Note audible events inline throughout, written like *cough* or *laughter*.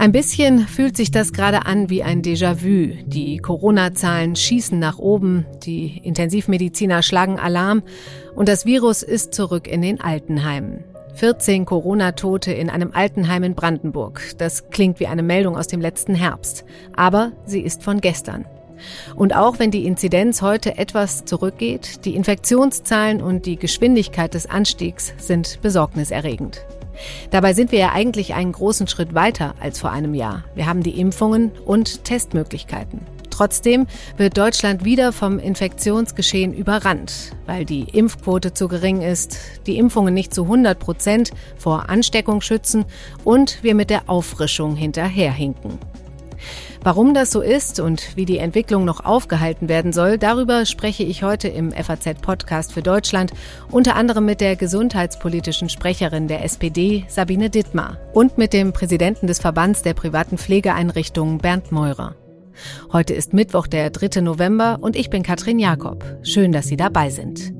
Ein bisschen fühlt sich das gerade an wie ein Déjà-vu. Die Corona-Zahlen schießen nach oben, die Intensivmediziner schlagen Alarm und das Virus ist zurück in den Altenheimen. 14 Corona-Tote in einem Altenheim in Brandenburg. Das klingt wie eine Meldung aus dem letzten Herbst. Aber sie ist von gestern. Und auch wenn die Inzidenz heute etwas zurückgeht, die Infektionszahlen und die Geschwindigkeit des Anstiegs sind besorgniserregend. Dabei sind wir ja eigentlich einen großen Schritt weiter als vor einem Jahr. Wir haben die Impfungen und Testmöglichkeiten. Trotzdem wird Deutschland wieder vom Infektionsgeschehen überrannt, weil die Impfquote zu gering ist, die Impfungen nicht zu 100 Prozent vor Ansteckung schützen und wir mit der Auffrischung hinterherhinken. Warum das so ist und wie die Entwicklung noch aufgehalten werden soll, darüber spreche ich heute im FAZ-Podcast für Deutschland, unter anderem mit der gesundheitspolitischen Sprecherin der SPD, Sabine Dittmar, und mit dem Präsidenten des Verbands der privaten Pflegeeinrichtungen, Bernd Meurer. Heute ist Mittwoch, der 3. November, und ich bin Katrin Jakob. Schön, dass Sie dabei sind.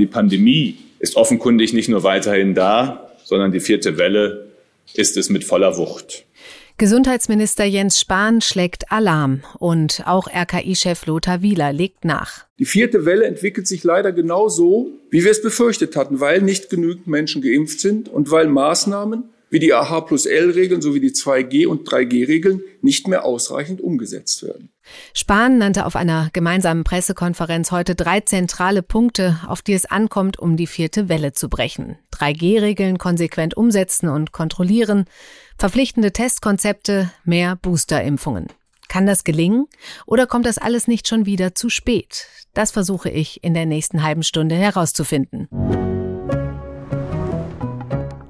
Die Pandemie ist offenkundig nicht nur weiterhin da, sondern die vierte Welle ist es mit voller Wucht. Gesundheitsminister Jens Spahn schlägt Alarm und auch RKI-Chef Lothar Wieler legt nach. Die vierte Welle entwickelt sich leider genauso, wie wir es befürchtet hatten, weil nicht genügend Menschen geimpft sind und weil Maßnahmen wie die AH plus L-Regeln sowie die 2G- und 3G-Regeln nicht mehr ausreichend umgesetzt werden. Spahn nannte auf einer gemeinsamen Pressekonferenz heute drei zentrale Punkte, auf die es ankommt, um die vierte Welle zu brechen. 3G-Regeln konsequent umsetzen und kontrollieren, verpflichtende Testkonzepte, mehr Boosterimpfungen. Kann das gelingen oder kommt das alles nicht schon wieder zu spät? Das versuche ich in der nächsten halben Stunde herauszufinden.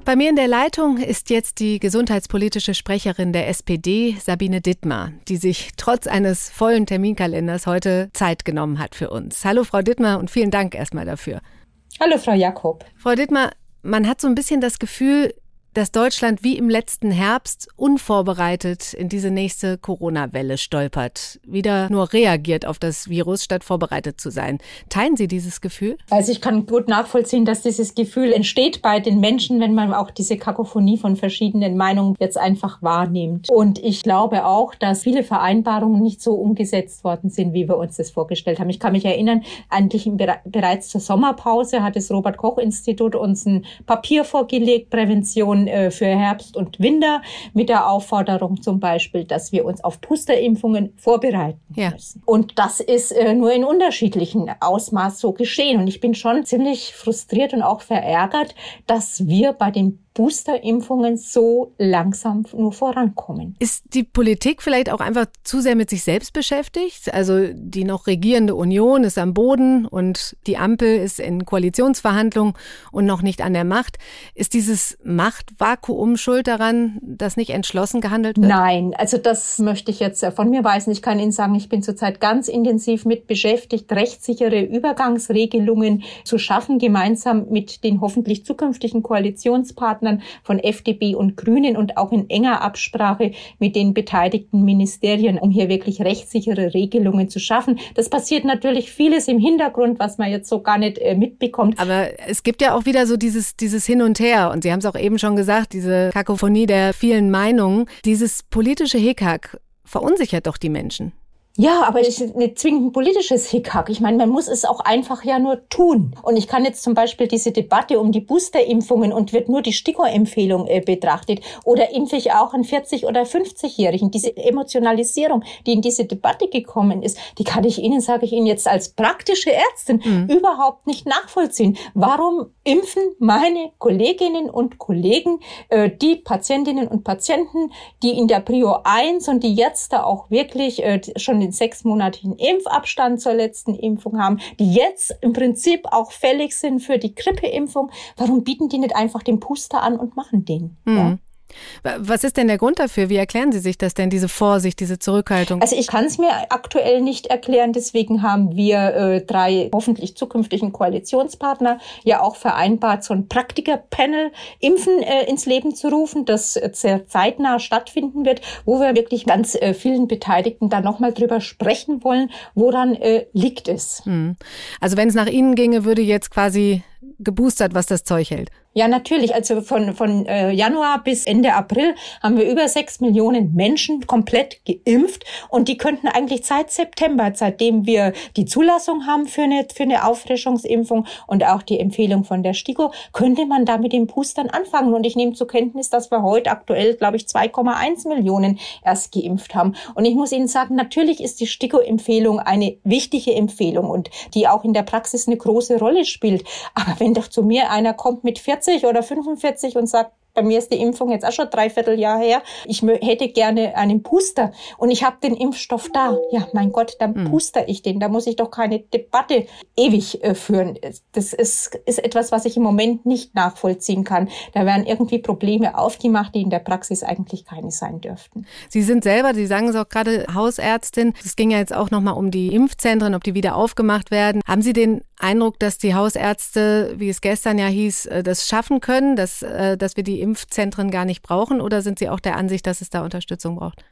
Bei mir in der Leitung ist jetzt die gesundheitspolitische Sprecherin der SPD, Sabine Dittmar, die sich trotz eines vollen Terminkalenders heute Zeit genommen hat für uns. Hallo, Frau Dittmar, und vielen Dank erstmal dafür. Hallo, Frau Jakob. Frau Dittmar, man hat so ein bisschen das Gefühl, dass Deutschland wie im letzten Herbst unvorbereitet in diese nächste Corona-Welle stolpert, wieder nur reagiert auf das Virus, statt vorbereitet zu sein. Teilen Sie dieses Gefühl? Also ich kann gut nachvollziehen, dass dieses Gefühl entsteht bei den Menschen, wenn man auch diese Kakophonie von verschiedenen Meinungen jetzt einfach wahrnimmt. Und ich glaube auch, dass viele Vereinbarungen nicht so umgesetzt worden sind, wie wir uns das vorgestellt haben. Ich kann mich erinnern, eigentlich bereits zur Sommerpause hat das Robert Koch Institut uns ein Papier vorgelegt, Prävention äh, für Herbst und Winter mit der Aufforderung zum Beispiel, dass wir uns auf Boosterimpfungen vorbereiten ja. müssen. Und das ist äh, nur in unterschiedlichen Ausmaß so geschehen. Und ich bin schon ziemlich frustriert und auch verärgert, dass wir bei den Boosterimpfungen so langsam nur vorankommen. Ist die Politik vielleicht auch einfach zu sehr mit sich selbst beschäftigt? Also die noch regierende Union ist am Boden und die Ampel ist in Koalitionsverhandlungen und noch nicht an der Macht. Ist dieses Machtvakuum schuld daran, dass nicht entschlossen gehandelt wird? Nein, also das möchte ich jetzt von mir weisen. Ich kann Ihnen sagen, ich bin zurzeit ganz intensiv mit beschäftigt, rechtssichere Übergangsregelungen zu schaffen, gemeinsam mit den hoffentlich zukünftigen Koalitionspartnern Partnern von FDP und Grünen und auch in enger Absprache mit den beteiligten Ministerien, um hier wirklich rechtssichere Regelungen zu schaffen. Das passiert natürlich vieles im Hintergrund, was man jetzt so gar nicht äh, mitbekommt. Aber es gibt ja auch wieder so dieses, dieses Hin und Her. Und Sie haben es auch eben schon gesagt, diese Kakophonie der vielen Meinungen. Dieses politische Hickhack verunsichert doch die Menschen. Ja, aber es ist nicht zwingend ein politisches Hickhack. Ich meine, man muss es auch einfach ja nur tun. Und ich kann jetzt zum Beispiel diese Debatte um die Boosterimpfungen und wird nur die STIKO-Empfehlung äh, betrachtet oder impfe ich auch einen 40- oder 50-Jährigen. Diese Emotionalisierung, die in diese Debatte gekommen ist, die kann ich Ihnen, sage ich Ihnen jetzt als praktische Ärztin, mhm. überhaupt nicht nachvollziehen. Warum impfen meine Kolleginnen und Kollegen äh, die Patientinnen und Patienten, die in der Prio 1 und die jetzt da auch wirklich äh, schon den sechsmonatigen Impfabstand zur letzten Impfung haben, die jetzt im Prinzip auch fällig sind für die Grippeimpfung. Warum bieten die nicht einfach den Puster an und machen den? Mhm. Ja? Was ist denn der Grund dafür? Wie erklären Sie sich das denn, diese Vorsicht, diese Zurückhaltung? Also ich kann es mir aktuell nicht erklären. Deswegen haben wir äh, drei hoffentlich zukünftigen Koalitionspartner ja auch vereinbart, so ein Praktiker-Panel Impfen äh, ins Leben zu rufen, das äh, sehr zeitnah stattfinden wird, wo wir wirklich ganz äh, vielen Beteiligten da nochmal drüber sprechen wollen, woran äh, liegt es. Hm. Also wenn es nach Ihnen ginge, würde jetzt quasi geboostert, was das Zeug hält. Ja, natürlich. Also von, von äh, Januar bis Ende April haben wir über sechs Millionen Menschen komplett geimpft und die könnten eigentlich seit September, seitdem wir die Zulassung haben für eine, für eine Auffrischungsimpfung und auch die Empfehlung von der STIKO, könnte man da mit den Boostern anfangen. Und ich nehme zur Kenntnis, dass wir heute aktuell, glaube ich, 2,1 Millionen erst geimpft haben. Und ich muss Ihnen sagen, natürlich ist die STIKO-Empfehlung eine wichtige Empfehlung und die auch in der Praxis eine große Rolle spielt. Aber wenn doch zu mir einer kommt mit 40 40 oder 45 und sagt, bei mir ist die Impfung jetzt auch schon dreiviertel Jahr her. Ich hätte gerne einen Booster und ich habe den Impfstoff da. Ja, mein Gott, dann mhm. booster ich den. Da muss ich doch keine Debatte ewig äh, führen. Das ist, ist etwas, was ich im Moment nicht nachvollziehen kann. Da werden irgendwie Probleme aufgemacht, die in der Praxis eigentlich keine sein dürften. Sie sind selber, Sie sagen es auch gerade, Hausärztin. Es ging ja jetzt auch nochmal um die Impfzentren, ob die wieder aufgemacht werden. Haben Sie den Eindruck, dass die Hausärzte, wie es gestern ja hieß, äh, das schaffen können, dass, äh, dass wir die Impfzentren gar nicht brauchen? Oder sind Sie auch der Ansicht, dass es da Unterstützung braucht?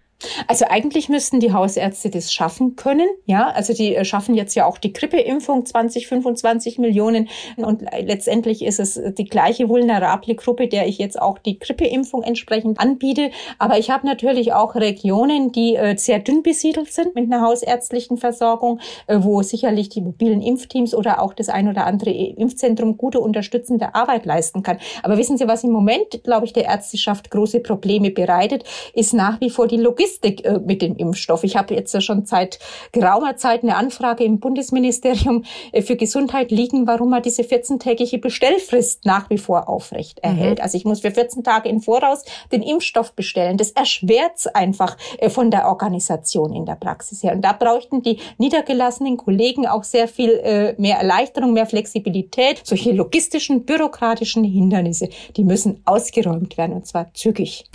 Also eigentlich müssten die Hausärzte das schaffen können. Ja, also die äh, schaffen jetzt ja auch die Grippeimpfung 20, 25 Millionen. Und letztendlich ist es die gleiche vulnerable Gruppe, der ich jetzt auch die Grippeimpfung entsprechend anbiete. Aber ich habe natürlich auch Regionen, die äh, sehr dünn besiedelt sind mit einer hausärztlichen Versorgung, äh, wo sicherlich die mobilen Impfteams oder auch das ein oder andere Impfzentrum gute unterstützende Arbeit leisten kann. Aber wissen Sie, was im Moment, glaube ich, der Ärzteschaft große Probleme bereitet, ist nach wie vor die Logistik Logistik äh, mit dem Impfstoff. Ich habe jetzt ja schon seit geraumer Zeit eine Anfrage im Bundesministerium äh, für Gesundheit liegen, warum man diese 14-tägige Bestellfrist nach wie vor aufrecht mhm. erhält. Mhm. Also ich muss für 14 Tage im Voraus den Impfstoff bestellen. Das erschwert es einfach äh, von der Organisation in der Praxis her. Und da bräuchten die niedergelassenen Kollegen auch sehr viel mehr Erleichterung, mehr Flexibilität. Solche logistischen, bürokratischen Hindernisse, die müssen ausgeräumt werden und zwar zügig.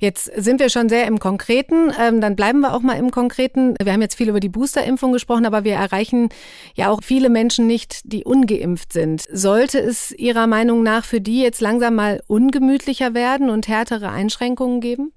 Jetzt sind wir schon sehr im Konkreten. Konkreten, ähm, dann bleiben wir auch mal im Konkreten. Wir haben jetzt viel über die Boosterimpfung gesprochen, aber wir erreichen ja auch viele Menschen nicht, die ungeimpft sind. Sollte es Ihrer Meinung nach für die jetzt langsam mal ungemütlicher werden und härtere Einschränkungen geben?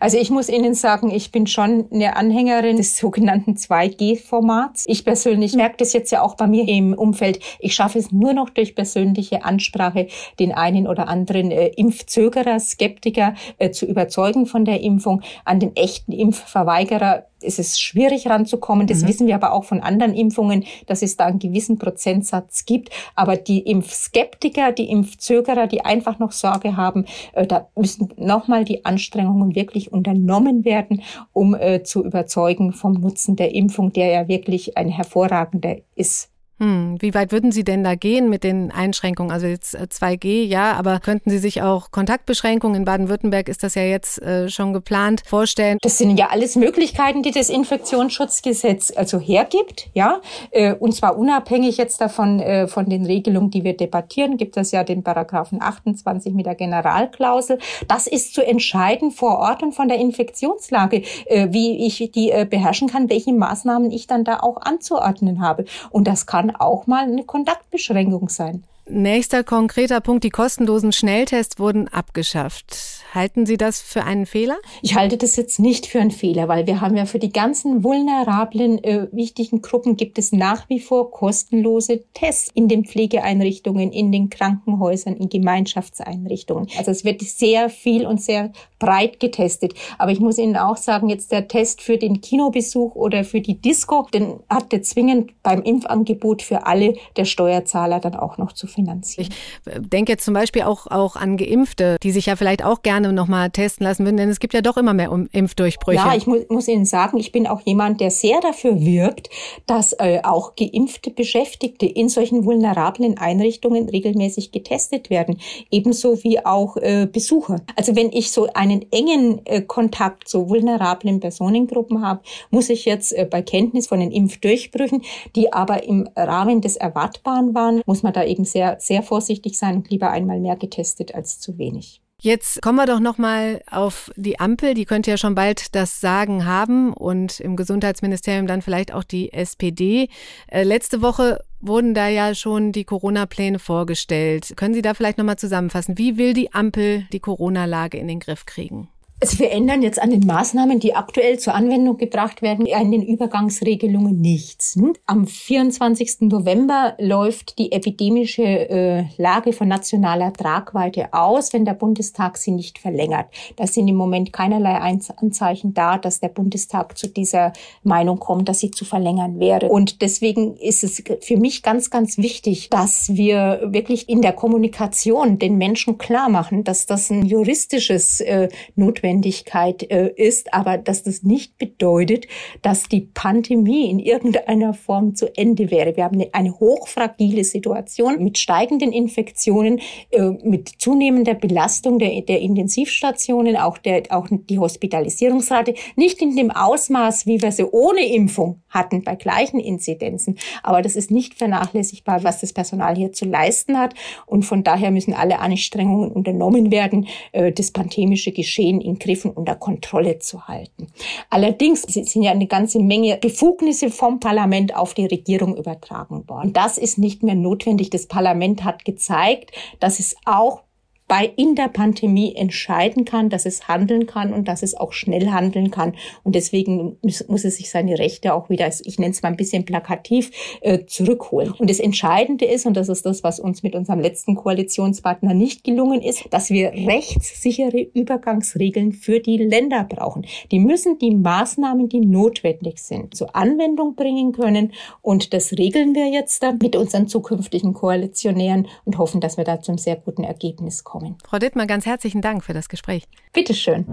Also ich muss Ihnen sagen, ich bin schon eine Anhängerin des sogenannten 2G-Formats. Ich persönlich merke das jetzt ja auch bei mir im Umfeld. Ich schaffe es nur noch durch persönliche Ansprache, den einen oder anderen äh, Impfzögerer, Skeptiker äh, zu überzeugen von der Impfung. An den echten Impfverweigerer ist es schwierig ranzukommen. Das mhm. wissen wir aber auch von anderen Impfungen, dass es da einen gewissen Prozentsatz gibt. Aber die Impfskeptiker, die Impfzögerer, die einfach noch Sorge haben, äh, da müssen nochmal die Anstrengungen wirklich unternommen werden, um äh, zu überzeugen vom Nutzen der Impfung, der ja wirklich ein hervorragender ist. Hm, wie weit würden Sie denn da gehen mit den Einschränkungen? Also jetzt 2G, äh, ja, aber könnten Sie sich auch Kontaktbeschränkungen, in Baden-Württemberg ist das ja jetzt äh, schon geplant, vorstellen? Das sind ja alles Möglichkeiten, die das Infektionsschutzgesetz also hergibt, ja. Äh, und zwar unabhängig jetzt davon, äh, von den Regelungen, die wir debattieren, gibt es ja den Paragraphen 28 mit der Generalklausel. Das ist zu entscheiden vor Ort und von der Infektionslage, äh, wie ich die beherrschen kann, welche Maßnahmen ich dann da auch anzuordnen habe. Und das kann kann auch mal eine Kontaktbeschränkung sein. Nächster konkreter Punkt, die kostenlosen Schnelltests wurden abgeschafft. Halten Sie das für einen Fehler? Ich halte das jetzt nicht für einen Fehler, weil wir haben ja für die ganzen vulnerablen, äh, wichtigen Gruppen gibt es nach wie vor kostenlose Tests in den Pflegeeinrichtungen, in den Krankenhäusern, in Gemeinschaftseinrichtungen. Also es wird sehr viel und sehr breit getestet. Aber ich muss Ihnen auch sagen, jetzt der Test für den Kinobesuch oder für die Disco, den hat der zwingend beim Impfangebot für alle der Steuerzahler dann auch noch zu finanzieren. Ich denke jetzt zum Beispiel auch, auch an Geimpfte, die sich ja vielleicht auch gerne noch mal testen lassen würden, denn es gibt ja doch immer mehr Impfdurchbrüche. Ja, ich muss, muss Ihnen sagen, ich bin auch jemand, der sehr dafür wirbt, dass äh, auch geimpfte Beschäftigte in solchen vulnerablen Einrichtungen regelmäßig getestet werden, ebenso wie auch äh, Besucher. Also wenn ich so einen engen äh, Kontakt zu vulnerablen Personengruppen habe, muss ich jetzt äh, bei Kenntnis von den Impfdurchbrüchen, die aber im Rahmen des Erwartbaren waren, muss man da eben sehr, sehr vorsichtig sein und lieber einmal mehr getestet als zu wenig. Jetzt kommen wir doch noch mal auf die Ampel. Die könnte ja schon bald das Sagen haben und im Gesundheitsministerium dann vielleicht auch die SPD. Äh, letzte Woche wurden da ja schon die Corona-Pläne vorgestellt. Können Sie da vielleicht noch mal zusammenfassen? Wie will die Ampel die Corona-Lage in den Griff kriegen? Also wir ändern jetzt an den Maßnahmen, die aktuell zur Anwendung gebracht werden, an den Übergangsregelungen nichts. Hm? Am 24. November läuft die epidemische äh, Lage von nationaler Tragweite aus, wenn der Bundestag sie nicht verlängert. Da sind im Moment keinerlei Anzeichen da, dass der Bundestag zu dieser Meinung kommt, dass sie zu verlängern wäre. Und deswegen ist es für mich ganz, ganz wichtig, dass wir wirklich in der Kommunikation den Menschen klar machen, dass das ein juristisches äh, Notwendigkeit Notwendigkeit äh, ist, aber dass das nicht bedeutet, dass die Pandemie in irgendeiner Form zu Ende wäre. Wir haben eine, eine hochfragile Situation mit steigenden Infektionen, äh, mit zunehmender Belastung der, der Intensivstationen, auch, der, auch die Hospitalisierungsrate, nicht in dem Ausmaß, wie wir sie ohne Impfung hatten bei gleichen Inzidenzen. Aber das ist nicht vernachlässigbar, was das Personal hier zu leisten hat. Und von daher müssen alle Anstrengungen unternommen werden, äh, das pandemische Geschehen in Griffen unter Kontrolle zu halten. Allerdings sind ja eine ganze Menge Befugnisse vom Parlament auf die Regierung übertragen worden. Das ist nicht mehr notwendig. Das Parlament hat gezeigt, dass es auch bei in der Pandemie entscheiden kann, dass es handeln kann und dass es auch schnell handeln kann. Und deswegen muss, es sich seine Rechte auch wieder, ich nenne es mal ein bisschen plakativ, äh, zurückholen. Und das Entscheidende ist, und das ist das, was uns mit unserem letzten Koalitionspartner nicht gelungen ist, dass wir rechtssichere Übergangsregeln für die Länder brauchen. Die müssen die Maßnahmen, die notwendig sind, zur Anwendung bringen können. Und das regeln wir jetzt dann mit unseren zukünftigen Koalitionären und hoffen, dass wir da zum sehr guten Ergebnis kommen kommen. Frau Dittmar, ganz herzlichen Dank für das Gespräch. Bitteschön.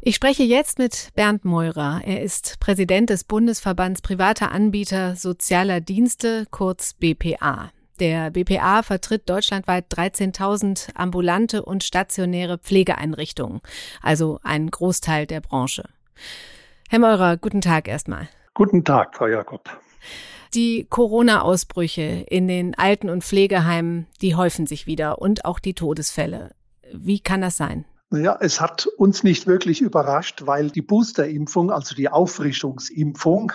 Ich spreche jetzt mit Bernd Meurer. Er ist Präsident des Bundesverbands privater Anbieter sozialer Dienste, kurz BPA. Der BPA vertritt deutschlandweit 13.000 ambulante und stationäre Pflegeeinrichtungen, also einen Großteil der Branche. Herr Meurer, guten Tag erstmal. Guten Tag, Frau Jakob. Die Corona-Ausbrüche in den Alten- und Pflegeheimen, die häufen sich wieder und auch die Todesfälle. Wie kann das sein? Naja, es hat uns nicht wirklich überrascht, weil die Boosterimpfung, also die Auffrischungsimpfung,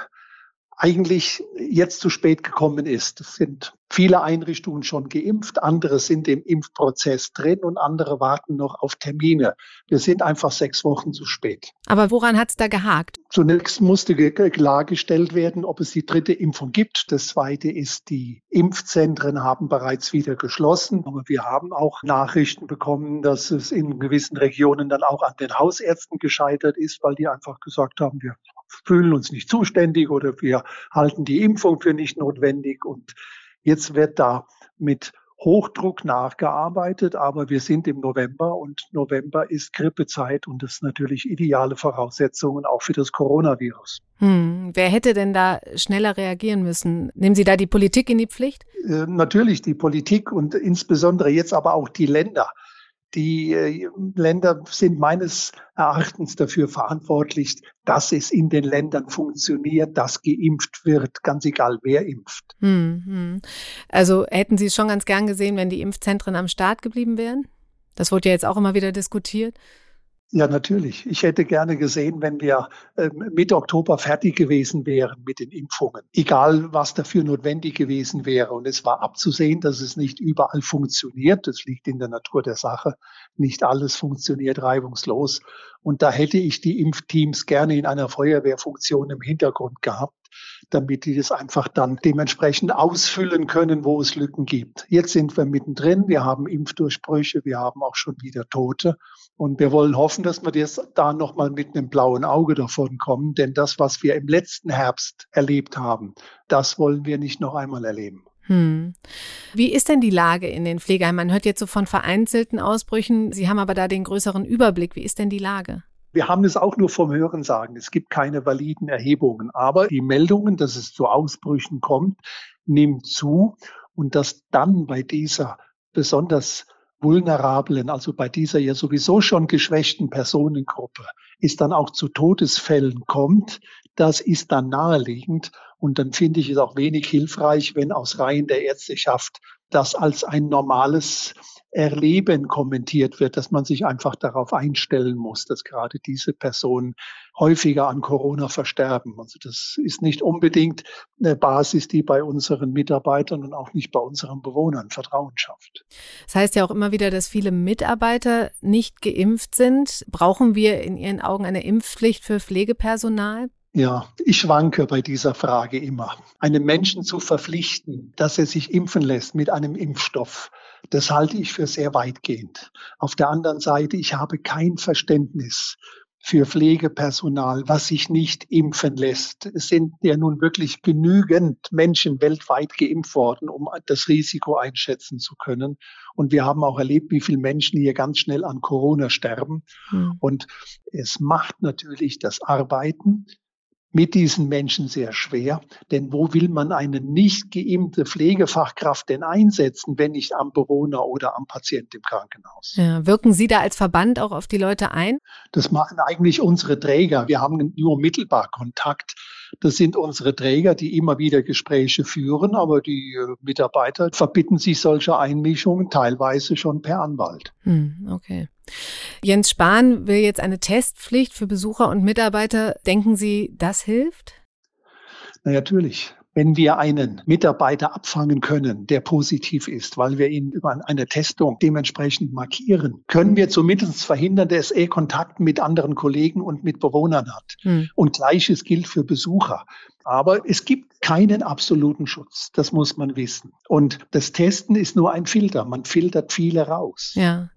eigentlich jetzt zu spät gekommen ist. Es sind viele Einrichtungen schon geimpft, andere sind im Impfprozess drin und andere warten noch auf Termine. Wir sind einfach sechs Wochen zu spät. Aber woran hat es da gehakt? Zunächst musste klargestellt werden, ob es die dritte Impfung gibt. Das zweite ist, die Impfzentren haben bereits wieder geschlossen. Aber wir haben auch Nachrichten bekommen, dass es in gewissen Regionen dann auch an den Hausärzten gescheitert ist, weil die einfach gesagt haben, wir fühlen uns nicht zuständig oder wir halten die Impfung für nicht notwendig. Und jetzt wird da mit Hochdruck nachgearbeitet, aber wir sind im November und November ist Grippezeit und das natürlich ideale Voraussetzungen auch für das Coronavirus. Hm, wer hätte denn da schneller reagieren müssen? Nehmen Sie da die Politik in die Pflicht? Äh, natürlich die Politik und insbesondere jetzt aber auch die Länder. Die äh, Länder sind meines Erachtens dafür verantwortlich, dass es in den Ländern funktioniert, dass geimpft wird, ganz egal wer impft. Hm, hm. Also hätten Sie es schon ganz gern gesehen, wenn die Impfzentren am Start geblieben wären? Das wurde ja jetzt auch immer wieder diskutiert. Ja, natürlich. Ich hätte gerne gesehen, wenn wir äh, Mitte Oktober fertig gewesen wären mit den Impfungen. Egal, was dafür notwendig gewesen wäre. Und es war abzusehen, dass es nicht überall funktioniert. Das liegt in der Natur der Sache. Nicht alles funktioniert reibungslos. Und da hätte ich die Impfteams gerne in einer Feuerwehrfunktion im Hintergrund gehabt damit die das einfach dann dementsprechend ausfüllen können, wo es Lücken gibt. Jetzt sind wir mittendrin, wir haben Impfdurchbrüche, wir haben auch schon wieder Tote und wir wollen hoffen, dass wir jetzt da nochmal mit einem blauen Auge davon kommen, denn das, was wir im letzten Herbst erlebt haben, das wollen wir nicht noch einmal erleben. Hm. Wie ist denn die Lage in den Pflegeheimen? Man hört jetzt so von vereinzelten Ausbrüchen. Sie haben aber da den größeren Überblick. Wie ist denn die Lage? Wir haben es auch nur vom Hören sagen. Es gibt keine validen Erhebungen. Aber die Meldungen, dass es zu Ausbrüchen kommt, nimmt zu. Und dass dann bei dieser besonders vulnerablen, also bei dieser ja sowieso schon geschwächten Personengruppe, es dann auch zu Todesfällen kommt, das ist dann naheliegend. Und dann finde ich es auch wenig hilfreich, wenn aus Reihen der Ärzteschaft das als ein normales Erleben kommentiert wird, dass man sich einfach darauf einstellen muss, dass gerade diese Personen häufiger an Corona versterben. Also das ist nicht unbedingt eine Basis, die bei unseren Mitarbeitern und auch nicht bei unseren Bewohnern Vertrauen schafft. Das heißt ja auch immer wieder, dass viele Mitarbeiter nicht geimpft sind. Brauchen wir in Ihren Augen eine Impfpflicht für Pflegepersonal? Ja, ich schwanke bei dieser Frage immer. Einen Menschen zu verpflichten, dass er sich impfen lässt mit einem Impfstoff, das halte ich für sehr weitgehend. Auf der anderen Seite, ich habe kein Verständnis für Pflegepersonal, was sich nicht impfen lässt. Es sind ja nun wirklich genügend Menschen weltweit geimpft worden, um das Risiko einschätzen zu können. Und wir haben auch erlebt, wie viele Menschen hier ganz schnell an Corona sterben. Hm. Und es macht natürlich das Arbeiten mit diesen Menschen sehr schwer. Denn wo will man eine nicht geimpfte Pflegefachkraft denn einsetzen, wenn nicht am Bewohner oder am Patient im Krankenhaus? Ja, wirken Sie da als Verband auch auf die Leute ein? Das machen eigentlich unsere Träger. Wir haben nur mittelbar Kontakt. Das sind unsere Träger, die immer wieder Gespräche führen, aber die äh, Mitarbeiter verbitten sich solche Einmischungen teilweise schon per Anwalt. Hm, okay. Jens Spahn will jetzt eine Testpflicht für Besucher und Mitarbeiter. Denken Sie, das hilft? Na, natürlich. Wenn wir einen Mitarbeiter abfangen können, der positiv ist, weil wir ihn über eine Testung dementsprechend markieren, können wir zumindest verhindern, dass er Kontakt mit anderen Kollegen und mit Bewohnern hat. Hm. Und gleiches gilt für Besucher. Aber es gibt keinen absoluten Schutz. Das muss man wissen. Und das Testen ist nur ein Filter. Man filtert viele raus. Ja.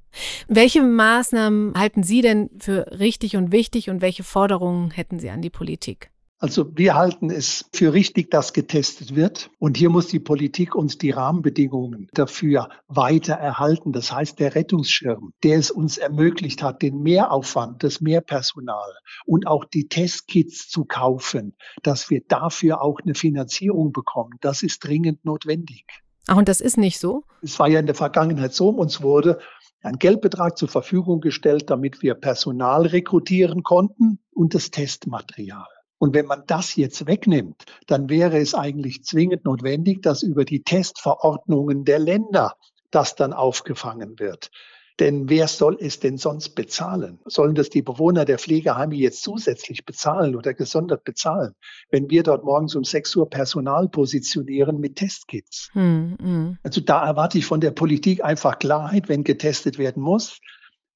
Welche Maßnahmen halten Sie denn für richtig und wichtig und welche Forderungen hätten Sie an die Politik? Also wir halten es für richtig, dass getestet wird. Und hier muss die Politik uns die Rahmenbedingungen dafür weiter erhalten. Das heißt, der Rettungsschirm, der es uns ermöglicht hat, den Mehraufwand, das Mehrpersonal und auch die Testkits zu kaufen, dass wir dafür auch eine Finanzierung bekommen. Das ist dringend notwendig. Ach, und das ist nicht so? Es war ja in der Vergangenheit so, uns wurde ein Geldbetrag zur Verfügung gestellt, damit wir Personal rekrutieren konnten und das Testmaterial. Und wenn man das jetzt wegnimmt, dann wäre es eigentlich zwingend notwendig, dass über die Testverordnungen der Länder das dann aufgefangen wird. Denn wer soll es denn sonst bezahlen? Sollen das die Bewohner der Pflegeheime jetzt zusätzlich bezahlen oder gesondert bezahlen, wenn wir dort morgens um 6 Uhr Personal positionieren mit Testkits? Hm, hm. Also da erwarte ich von der Politik einfach Klarheit, wenn getestet werden muss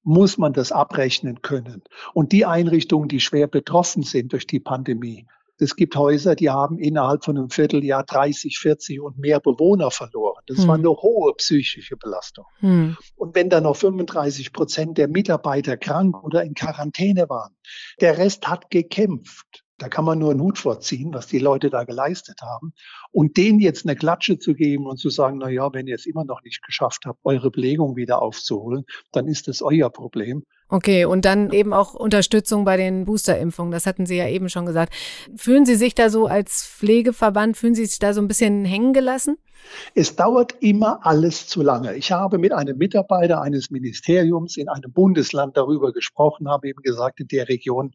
muss man das abrechnen können. Und die Einrichtungen, die schwer betroffen sind durch die Pandemie, es gibt Häuser, die haben innerhalb von einem Vierteljahr 30, 40 und mehr Bewohner verloren. Das hm. war eine hohe psychische Belastung. Hm. Und wenn dann noch 35 Prozent der Mitarbeiter krank oder in Quarantäne waren, der Rest hat gekämpft. Da kann man nur einen Hut vorziehen, was die Leute da geleistet haben. Und denen jetzt eine Klatsche zu geben und zu sagen, na ja, wenn ihr es immer noch nicht geschafft habt, eure Belegung wieder aufzuholen, dann ist das euer Problem. Okay, und dann eben auch Unterstützung bei den Boosterimpfungen. Das hatten Sie ja eben schon gesagt. Fühlen Sie sich da so als Pflegeverband, fühlen Sie sich da so ein bisschen hängen gelassen? Es dauert immer alles zu lange. Ich habe mit einem Mitarbeiter eines Ministeriums in einem Bundesland darüber gesprochen, habe eben gesagt, in der Region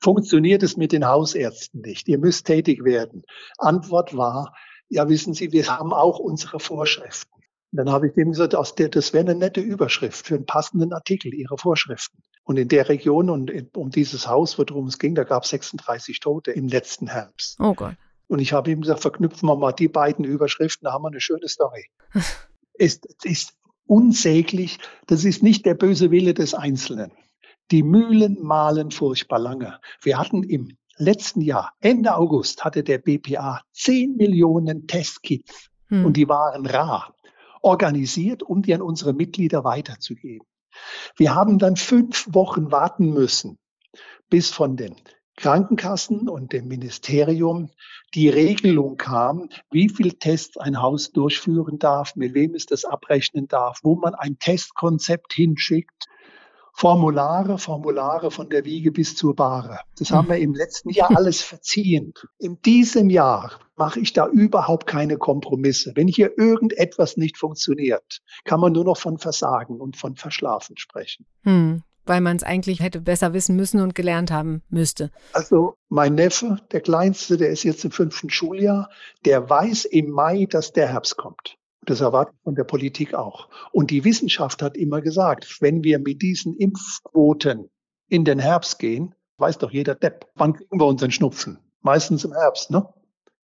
funktioniert es mit den Hausärzten nicht. Ihr müsst tätig werden. Antwort war, ja, wissen Sie, wir haben auch unsere Vorschriften. dann habe ich dem gesagt, das wäre eine nette Überschrift für einen passenden Artikel, Ihre Vorschriften. Und in der Region und um dieses Haus, worum es ging, da gab es 36 Tote im letzten Herbst. Oh Gott. Und ich habe ihm gesagt, verknüpfen wir mal die beiden Überschriften, da haben wir eine schöne Story. *laughs* es ist unsäglich, das ist nicht der böse Wille des Einzelnen. Die Mühlen mahlen furchtbar lange. Wir hatten im letzten Jahr, Ende August, hatte der BPA 10 Millionen Testkits hm. und die waren rar organisiert, um die an unsere Mitglieder weiterzugeben. Wir haben dann fünf Wochen warten müssen, bis von den Krankenkassen und dem Ministerium die Regelung kam, wie viel Tests ein Haus durchführen darf, mit wem es das abrechnen darf, wo man ein Testkonzept hinschickt, Formulare, Formulare von der Wiege bis zur Bahre. Das haben wir im letzten Jahr alles verziehen. In diesem Jahr mache ich da überhaupt keine Kompromisse. Wenn hier irgendetwas nicht funktioniert, kann man nur noch von Versagen und von Verschlafen sprechen. Hm, weil man es eigentlich hätte besser wissen müssen und gelernt haben müsste. Also mein Neffe, der Kleinste, der ist jetzt im fünften Schuljahr, der weiß im Mai, dass der Herbst kommt. Das erwartet von der Politik auch. Und die Wissenschaft hat immer gesagt, wenn wir mit diesen Impfquoten in den Herbst gehen, weiß doch jeder Depp, wann kriegen wir unseren Schnupfen? Meistens im Herbst, ne?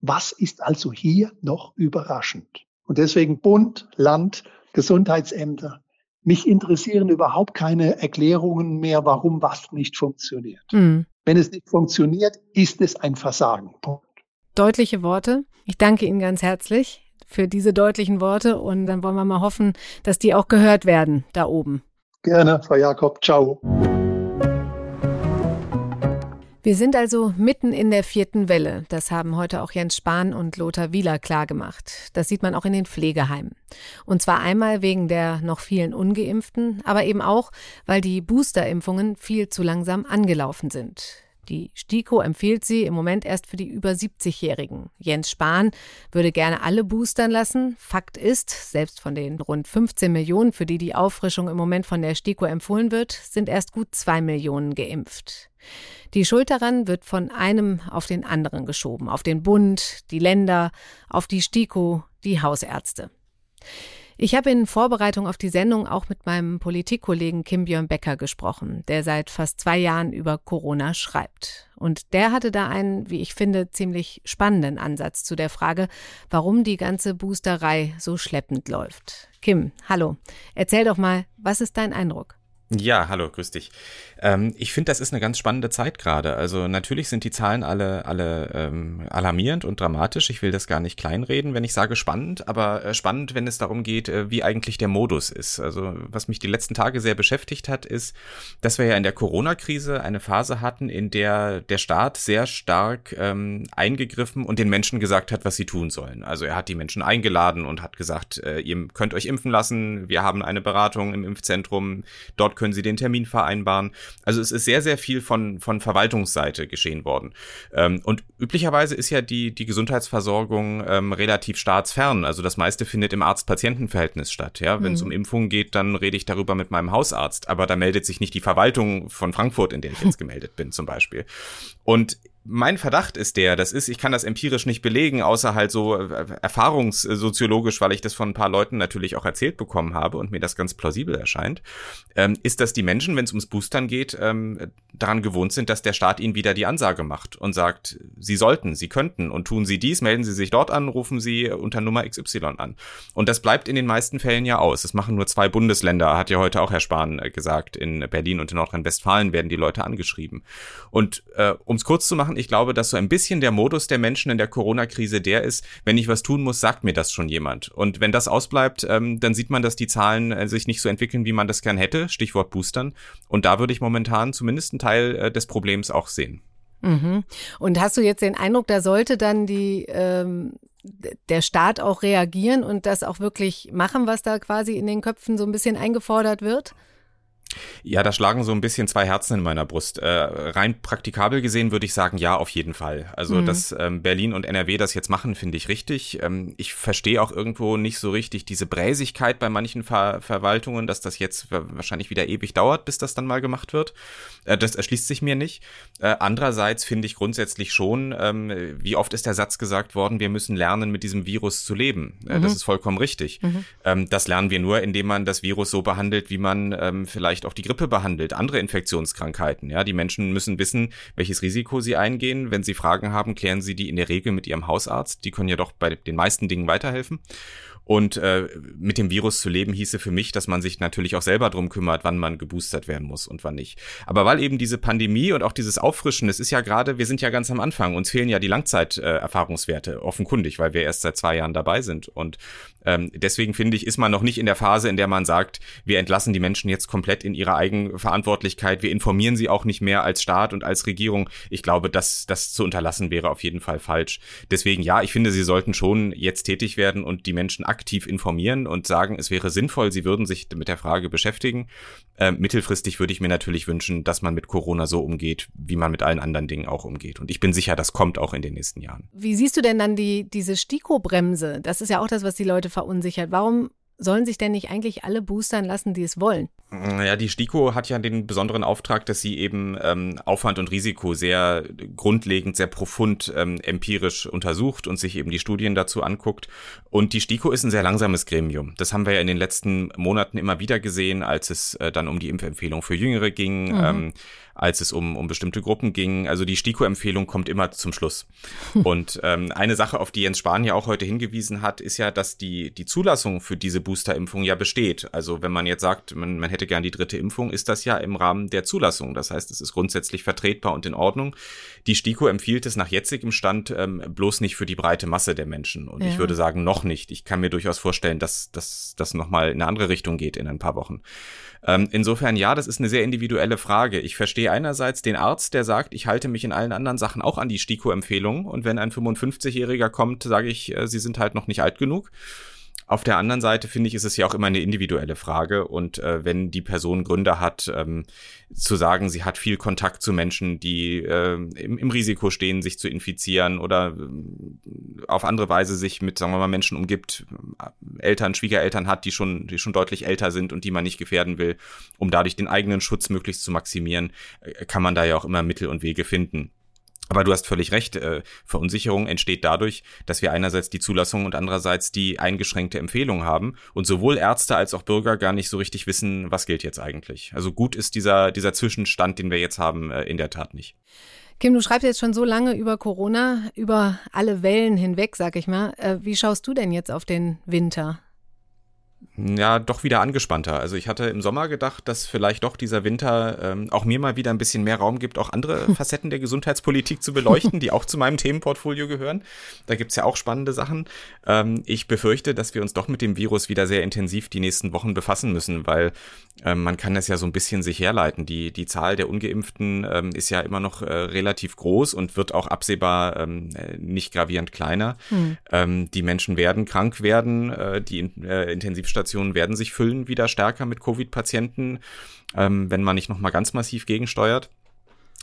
Was ist also hier noch überraschend? Und deswegen Bund, Land, Gesundheitsämter. Mich interessieren überhaupt keine Erklärungen mehr, warum was nicht funktioniert. Mhm. Wenn es nicht funktioniert, ist es ein Versagen. Punkt. Deutliche Worte. Ich danke Ihnen ganz herzlich für diese deutlichen Worte und dann wollen wir mal hoffen, dass die auch gehört werden da oben. Gerne, Frau Jakob. Ciao. Wir sind also mitten in der vierten Welle. Das haben heute auch Jens Spahn und Lothar Wieler klargemacht. Das sieht man auch in den Pflegeheimen. Und zwar einmal wegen der noch vielen Ungeimpften, aber eben auch, weil die Boosterimpfungen viel zu langsam angelaufen sind. Die STIKO empfiehlt sie im Moment erst für die über 70-Jährigen. Jens Spahn würde gerne alle boostern lassen. Fakt ist, selbst von den rund 15 Millionen, für die die Auffrischung im Moment von der STIKO empfohlen wird, sind erst gut zwei Millionen geimpft. Die Schuld daran wird von einem auf den anderen geschoben, auf den Bund, die Länder, auf die STIKO, die Hausärzte. Ich habe in Vorbereitung auf die Sendung auch mit meinem Politikkollegen Kim Björn Becker gesprochen, der seit fast zwei Jahren über Corona schreibt. Und der hatte da einen, wie ich finde, ziemlich spannenden Ansatz zu der Frage, warum die ganze Boosterei so schleppend läuft. Kim, hallo. Erzähl doch mal, was ist dein Eindruck? Ja, hallo, grüß dich. Ähm, ich finde, das ist eine ganz spannende Zeit gerade. Also natürlich sind die Zahlen alle, alle ähm, alarmierend und dramatisch. Ich will das gar nicht kleinreden, wenn ich sage spannend, aber äh, spannend, wenn es darum geht, äh, wie eigentlich der Modus ist. Also was mich die letzten Tage sehr beschäftigt hat, ist, dass wir ja in der Corona-Krise eine Phase hatten, in der der Staat sehr stark ähm, eingegriffen und den Menschen gesagt hat, was sie tun sollen. Also er hat die Menschen eingeladen und hat gesagt, äh, ihr könnt euch impfen lassen, wir haben eine Beratung im Impfzentrum, dort können Sie den Termin vereinbaren. Also es ist sehr, sehr viel von, von Verwaltungsseite geschehen worden. Ähm, und üblicherweise ist ja die, die Gesundheitsversorgung ähm, relativ staatsfern. Also das meiste findet im Arzt-Patienten-Verhältnis statt. Ja, wenn es mhm. um Impfungen geht, dann rede ich darüber mit meinem Hausarzt. Aber da meldet sich nicht die Verwaltung von Frankfurt, in der ich jetzt *laughs* gemeldet bin, zum Beispiel. Und mein Verdacht ist der, das ist, ich kann das empirisch nicht belegen, außer halt so äh, erfahrungssoziologisch, weil ich das von ein paar Leuten natürlich auch erzählt bekommen habe und mir das ganz plausibel erscheint, ähm, ist, dass die Menschen, wenn es ums Boostern geht, ähm, daran gewohnt sind, dass der Staat ihnen wieder die Ansage macht und sagt, sie sollten, sie könnten und tun sie dies, melden sie sich dort an, rufen sie unter Nummer XY an. Und das bleibt in den meisten Fällen ja aus. Das machen nur zwei Bundesländer, hat ja heute auch Herr Spahn äh, gesagt. In Berlin und in Nordrhein-Westfalen werden die Leute angeschrieben. Und äh, um es kurz zu machen, machen. Ich glaube, dass so ein bisschen der Modus der Menschen in der Corona-Krise der ist, wenn ich was tun muss, sagt mir das schon jemand. Und wenn das ausbleibt, ähm, dann sieht man, dass die Zahlen äh, sich nicht so entwickeln, wie man das gern hätte. Stichwort Boostern. Und da würde ich momentan zumindest einen Teil äh, des Problems auch sehen. Mhm. Und hast du jetzt den Eindruck, da sollte dann die ähm, der Staat auch reagieren und das auch wirklich machen, was da quasi in den Köpfen so ein bisschen eingefordert wird? Ja, da schlagen so ein bisschen zwei Herzen in meiner Brust. Äh, rein praktikabel gesehen würde ich sagen, ja, auf jeden Fall. Also, mhm. dass ähm, Berlin und NRW das jetzt machen, finde ich richtig. Ähm, ich verstehe auch irgendwo nicht so richtig diese Bräsigkeit bei manchen Ver Verwaltungen, dass das jetzt wahrscheinlich wieder ewig dauert, bis das dann mal gemacht wird. Äh, das erschließt sich mir nicht. Äh, andererseits finde ich grundsätzlich schon, ähm, wie oft ist der Satz gesagt worden, wir müssen lernen, mit diesem Virus zu leben. Äh, mhm. Das ist vollkommen richtig. Mhm. Ähm, das lernen wir nur, indem man das Virus so behandelt, wie man ähm, vielleicht auch die Grippe behandelt, andere Infektionskrankheiten. Ja, die Menschen müssen wissen, welches Risiko sie eingehen. Wenn sie Fragen haben, klären sie die in der Regel mit ihrem Hausarzt. Die können ja doch bei den meisten Dingen weiterhelfen. Und äh, mit dem Virus zu leben hieße für mich, dass man sich natürlich auch selber drum kümmert, wann man geboostert werden muss und wann nicht. Aber weil eben diese Pandemie und auch dieses Auffrischen, das ist ja gerade, wir sind ja ganz am Anfang, uns fehlen ja die Langzeiterfahrungswerte, äh, offenkundig, weil wir erst seit zwei Jahren dabei sind. Und ähm, deswegen finde ich, ist man noch nicht in der Phase, in der man sagt, wir entlassen die Menschen jetzt komplett in ihrer Eigenverantwortlichkeit, wir informieren sie auch nicht mehr als Staat und als Regierung. Ich glaube, dass das zu unterlassen wäre auf jeden Fall falsch. Deswegen ja, ich finde, sie sollten schon jetzt tätig werden und die Menschen aktiv informieren und sagen, es wäre sinnvoll, sie würden sich mit der Frage beschäftigen. Äh, mittelfristig würde ich mir natürlich wünschen, dass man mit Corona so umgeht, wie man mit allen anderen Dingen auch umgeht. Und ich bin sicher, das kommt auch in den nächsten Jahren. Wie siehst du denn dann die, diese Stiko-Bremse? Das ist ja auch das, was die Leute verunsichert. Warum sollen sich denn nicht eigentlich alle boostern lassen, die es wollen? Ja, die STIKO hat ja den besonderen Auftrag, dass sie eben ähm, Aufwand und Risiko sehr grundlegend, sehr profund ähm, empirisch untersucht und sich eben die Studien dazu anguckt. Und die STIKO ist ein sehr langsames Gremium. Das haben wir ja in den letzten Monaten immer wieder gesehen, als es äh, dann um die Impfempfehlung für Jüngere ging. Mhm. Ähm, als es um, um bestimmte Gruppen ging. Also die STIKO-Empfehlung kommt immer zum Schluss. *laughs* Und ähm, eine Sache, auf die Jens Spahn ja auch heute hingewiesen hat, ist ja, dass die, die Zulassung für diese Boosterimpfung ja besteht. Also wenn man jetzt sagt, man, man hätte gern die dritte Impfung, ist das ja im Rahmen der Zulassung. Das heißt, es ist grundsätzlich vertretbar und in Ordnung. Die STIKO empfiehlt es nach jetzigem Stand ähm, bloß nicht für die breite Masse der Menschen. Und ja. ich würde sagen, noch nicht. Ich kann mir durchaus vorstellen, dass das nochmal in eine andere Richtung geht in ein paar Wochen. Ähm, insofern ja, das ist eine sehr individuelle Frage. Ich verstehe einerseits den Arzt, der sagt, ich halte mich in allen anderen Sachen auch an die STIKO-Empfehlung und wenn ein 55-Jähriger kommt, sage ich, äh, Sie sind halt noch nicht alt genug. Auf der anderen Seite finde ich, ist es ja auch immer eine individuelle Frage. Und äh, wenn die Person Gründe hat, ähm, zu sagen, sie hat viel Kontakt zu Menschen, die äh, im, im Risiko stehen, sich zu infizieren oder äh, auf andere Weise sich mit, sagen wir mal, Menschen umgibt, Eltern, Schwiegereltern hat, die schon, die schon deutlich älter sind und die man nicht gefährden will, um dadurch den eigenen Schutz möglichst zu maximieren, äh, kann man da ja auch immer Mittel und Wege finden. Aber du hast völlig recht, äh, Verunsicherung entsteht dadurch, dass wir einerseits die Zulassung und andererseits die eingeschränkte Empfehlung haben und sowohl Ärzte als auch Bürger gar nicht so richtig wissen, was gilt jetzt eigentlich. Also gut ist dieser, dieser Zwischenstand, den wir jetzt haben, äh, in der Tat nicht. Kim, du schreibst jetzt schon so lange über Corona, über alle Wellen hinweg, sag ich mal. Äh, wie schaust du denn jetzt auf den Winter? ja, doch wieder angespannter. Also ich hatte im Sommer gedacht, dass vielleicht doch dieser Winter ähm, auch mir mal wieder ein bisschen mehr Raum gibt, auch andere *laughs* Facetten der Gesundheitspolitik zu beleuchten, die auch zu meinem Themenportfolio gehören. Da gibt's ja auch spannende Sachen. Ähm, ich befürchte, dass wir uns doch mit dem Virus wieder sehr intensiv die nächsten Wochen befassen müssen, weil man kann das ja so ein bisschen sich herleiten. Die, die Zahl der Ungeimpften ähm, ist ja immer noch äh, relativ groß und wird auch absehbar ähm, nicht gravierend kleiner. Hm. Ähm, die Menschen werden krank werden, äh, die äh, Intensivstationen Intensivstationen werden sich füllen wieder stärker mit Covid-Patienten, ähm, wenn man nicht nochmal ganz massiv gegensteuert.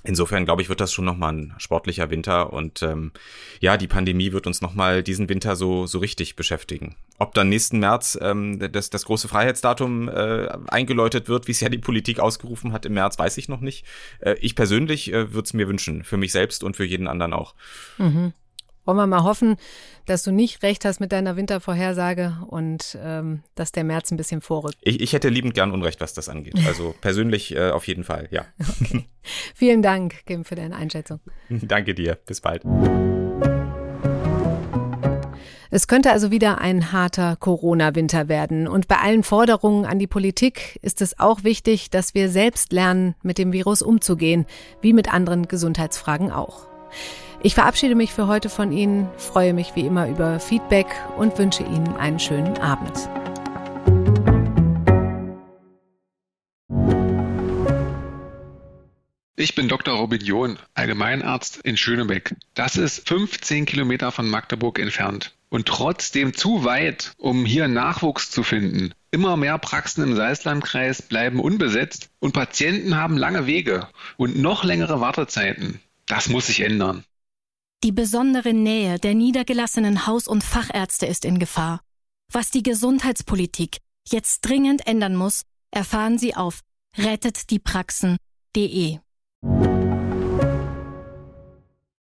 Insofern glaube ich, wird das schon nochmal ein sportlicher Winter und ähm, ja, die Pandemie wird uns nochmal diesen Winter so, so richtig beschäftigen. Ob dann nächsten März ähm, das, das große Freiheitsdatum äh, eingeläutet wird, wie es ja die Politik ausgerufen hat im März, weiß ich noch nicht. Äh, ich persönlich äh, würde es mir wünschen, für mich selbst und für jeden anderen auch. Mhm. Wollen wir mal hoffen, dass du nicht recht hast mit deiner Wintervorhersage und ähm, dass der März ein bisschen vorrückt. Ich, ich hätte liebend gern Unrecht, was das angeht. Also *laughs* persönlich äh, auf jeden Fall, ja. Okay. Vielen Dank, Kim, für deine Einschätzung. *laughs* Danke dir. Bis bald. Es könnte also wieder ein harter Corona-Winter werden. Und bei allen Forderungen an die Politik ist es auch wichtig, dass wir selbst lernen, mit dem Virus umzugehen, wie mit anderen Gesundheitsfragen auch. Ich verabschiede mich für heute von Ihnen, freue mich wie immer über Feedback und wünsche Ihnen einen schönen Abend. Ich bin Dr. Robin John, Allgemeinarzt in Schönebeck. Das ist 15 Kilometer von Magdeburg entfernt. und trotzdem zu weit, um hier Nachwuchs zu finden. Immer mehr Praxen im Salzlandkreis bleiben unbesetzt und Patienten haben lange Wege und noch längere Wartezeiten. Das muss sich ändern. Die besondere Nähe der niedergelassenen Haus- und Fachärzte ist in Gefahr. Was die Gesundheitspolitik jetzt dringend ändern muss, erfahren Sie auf rettetdiepraxen.de.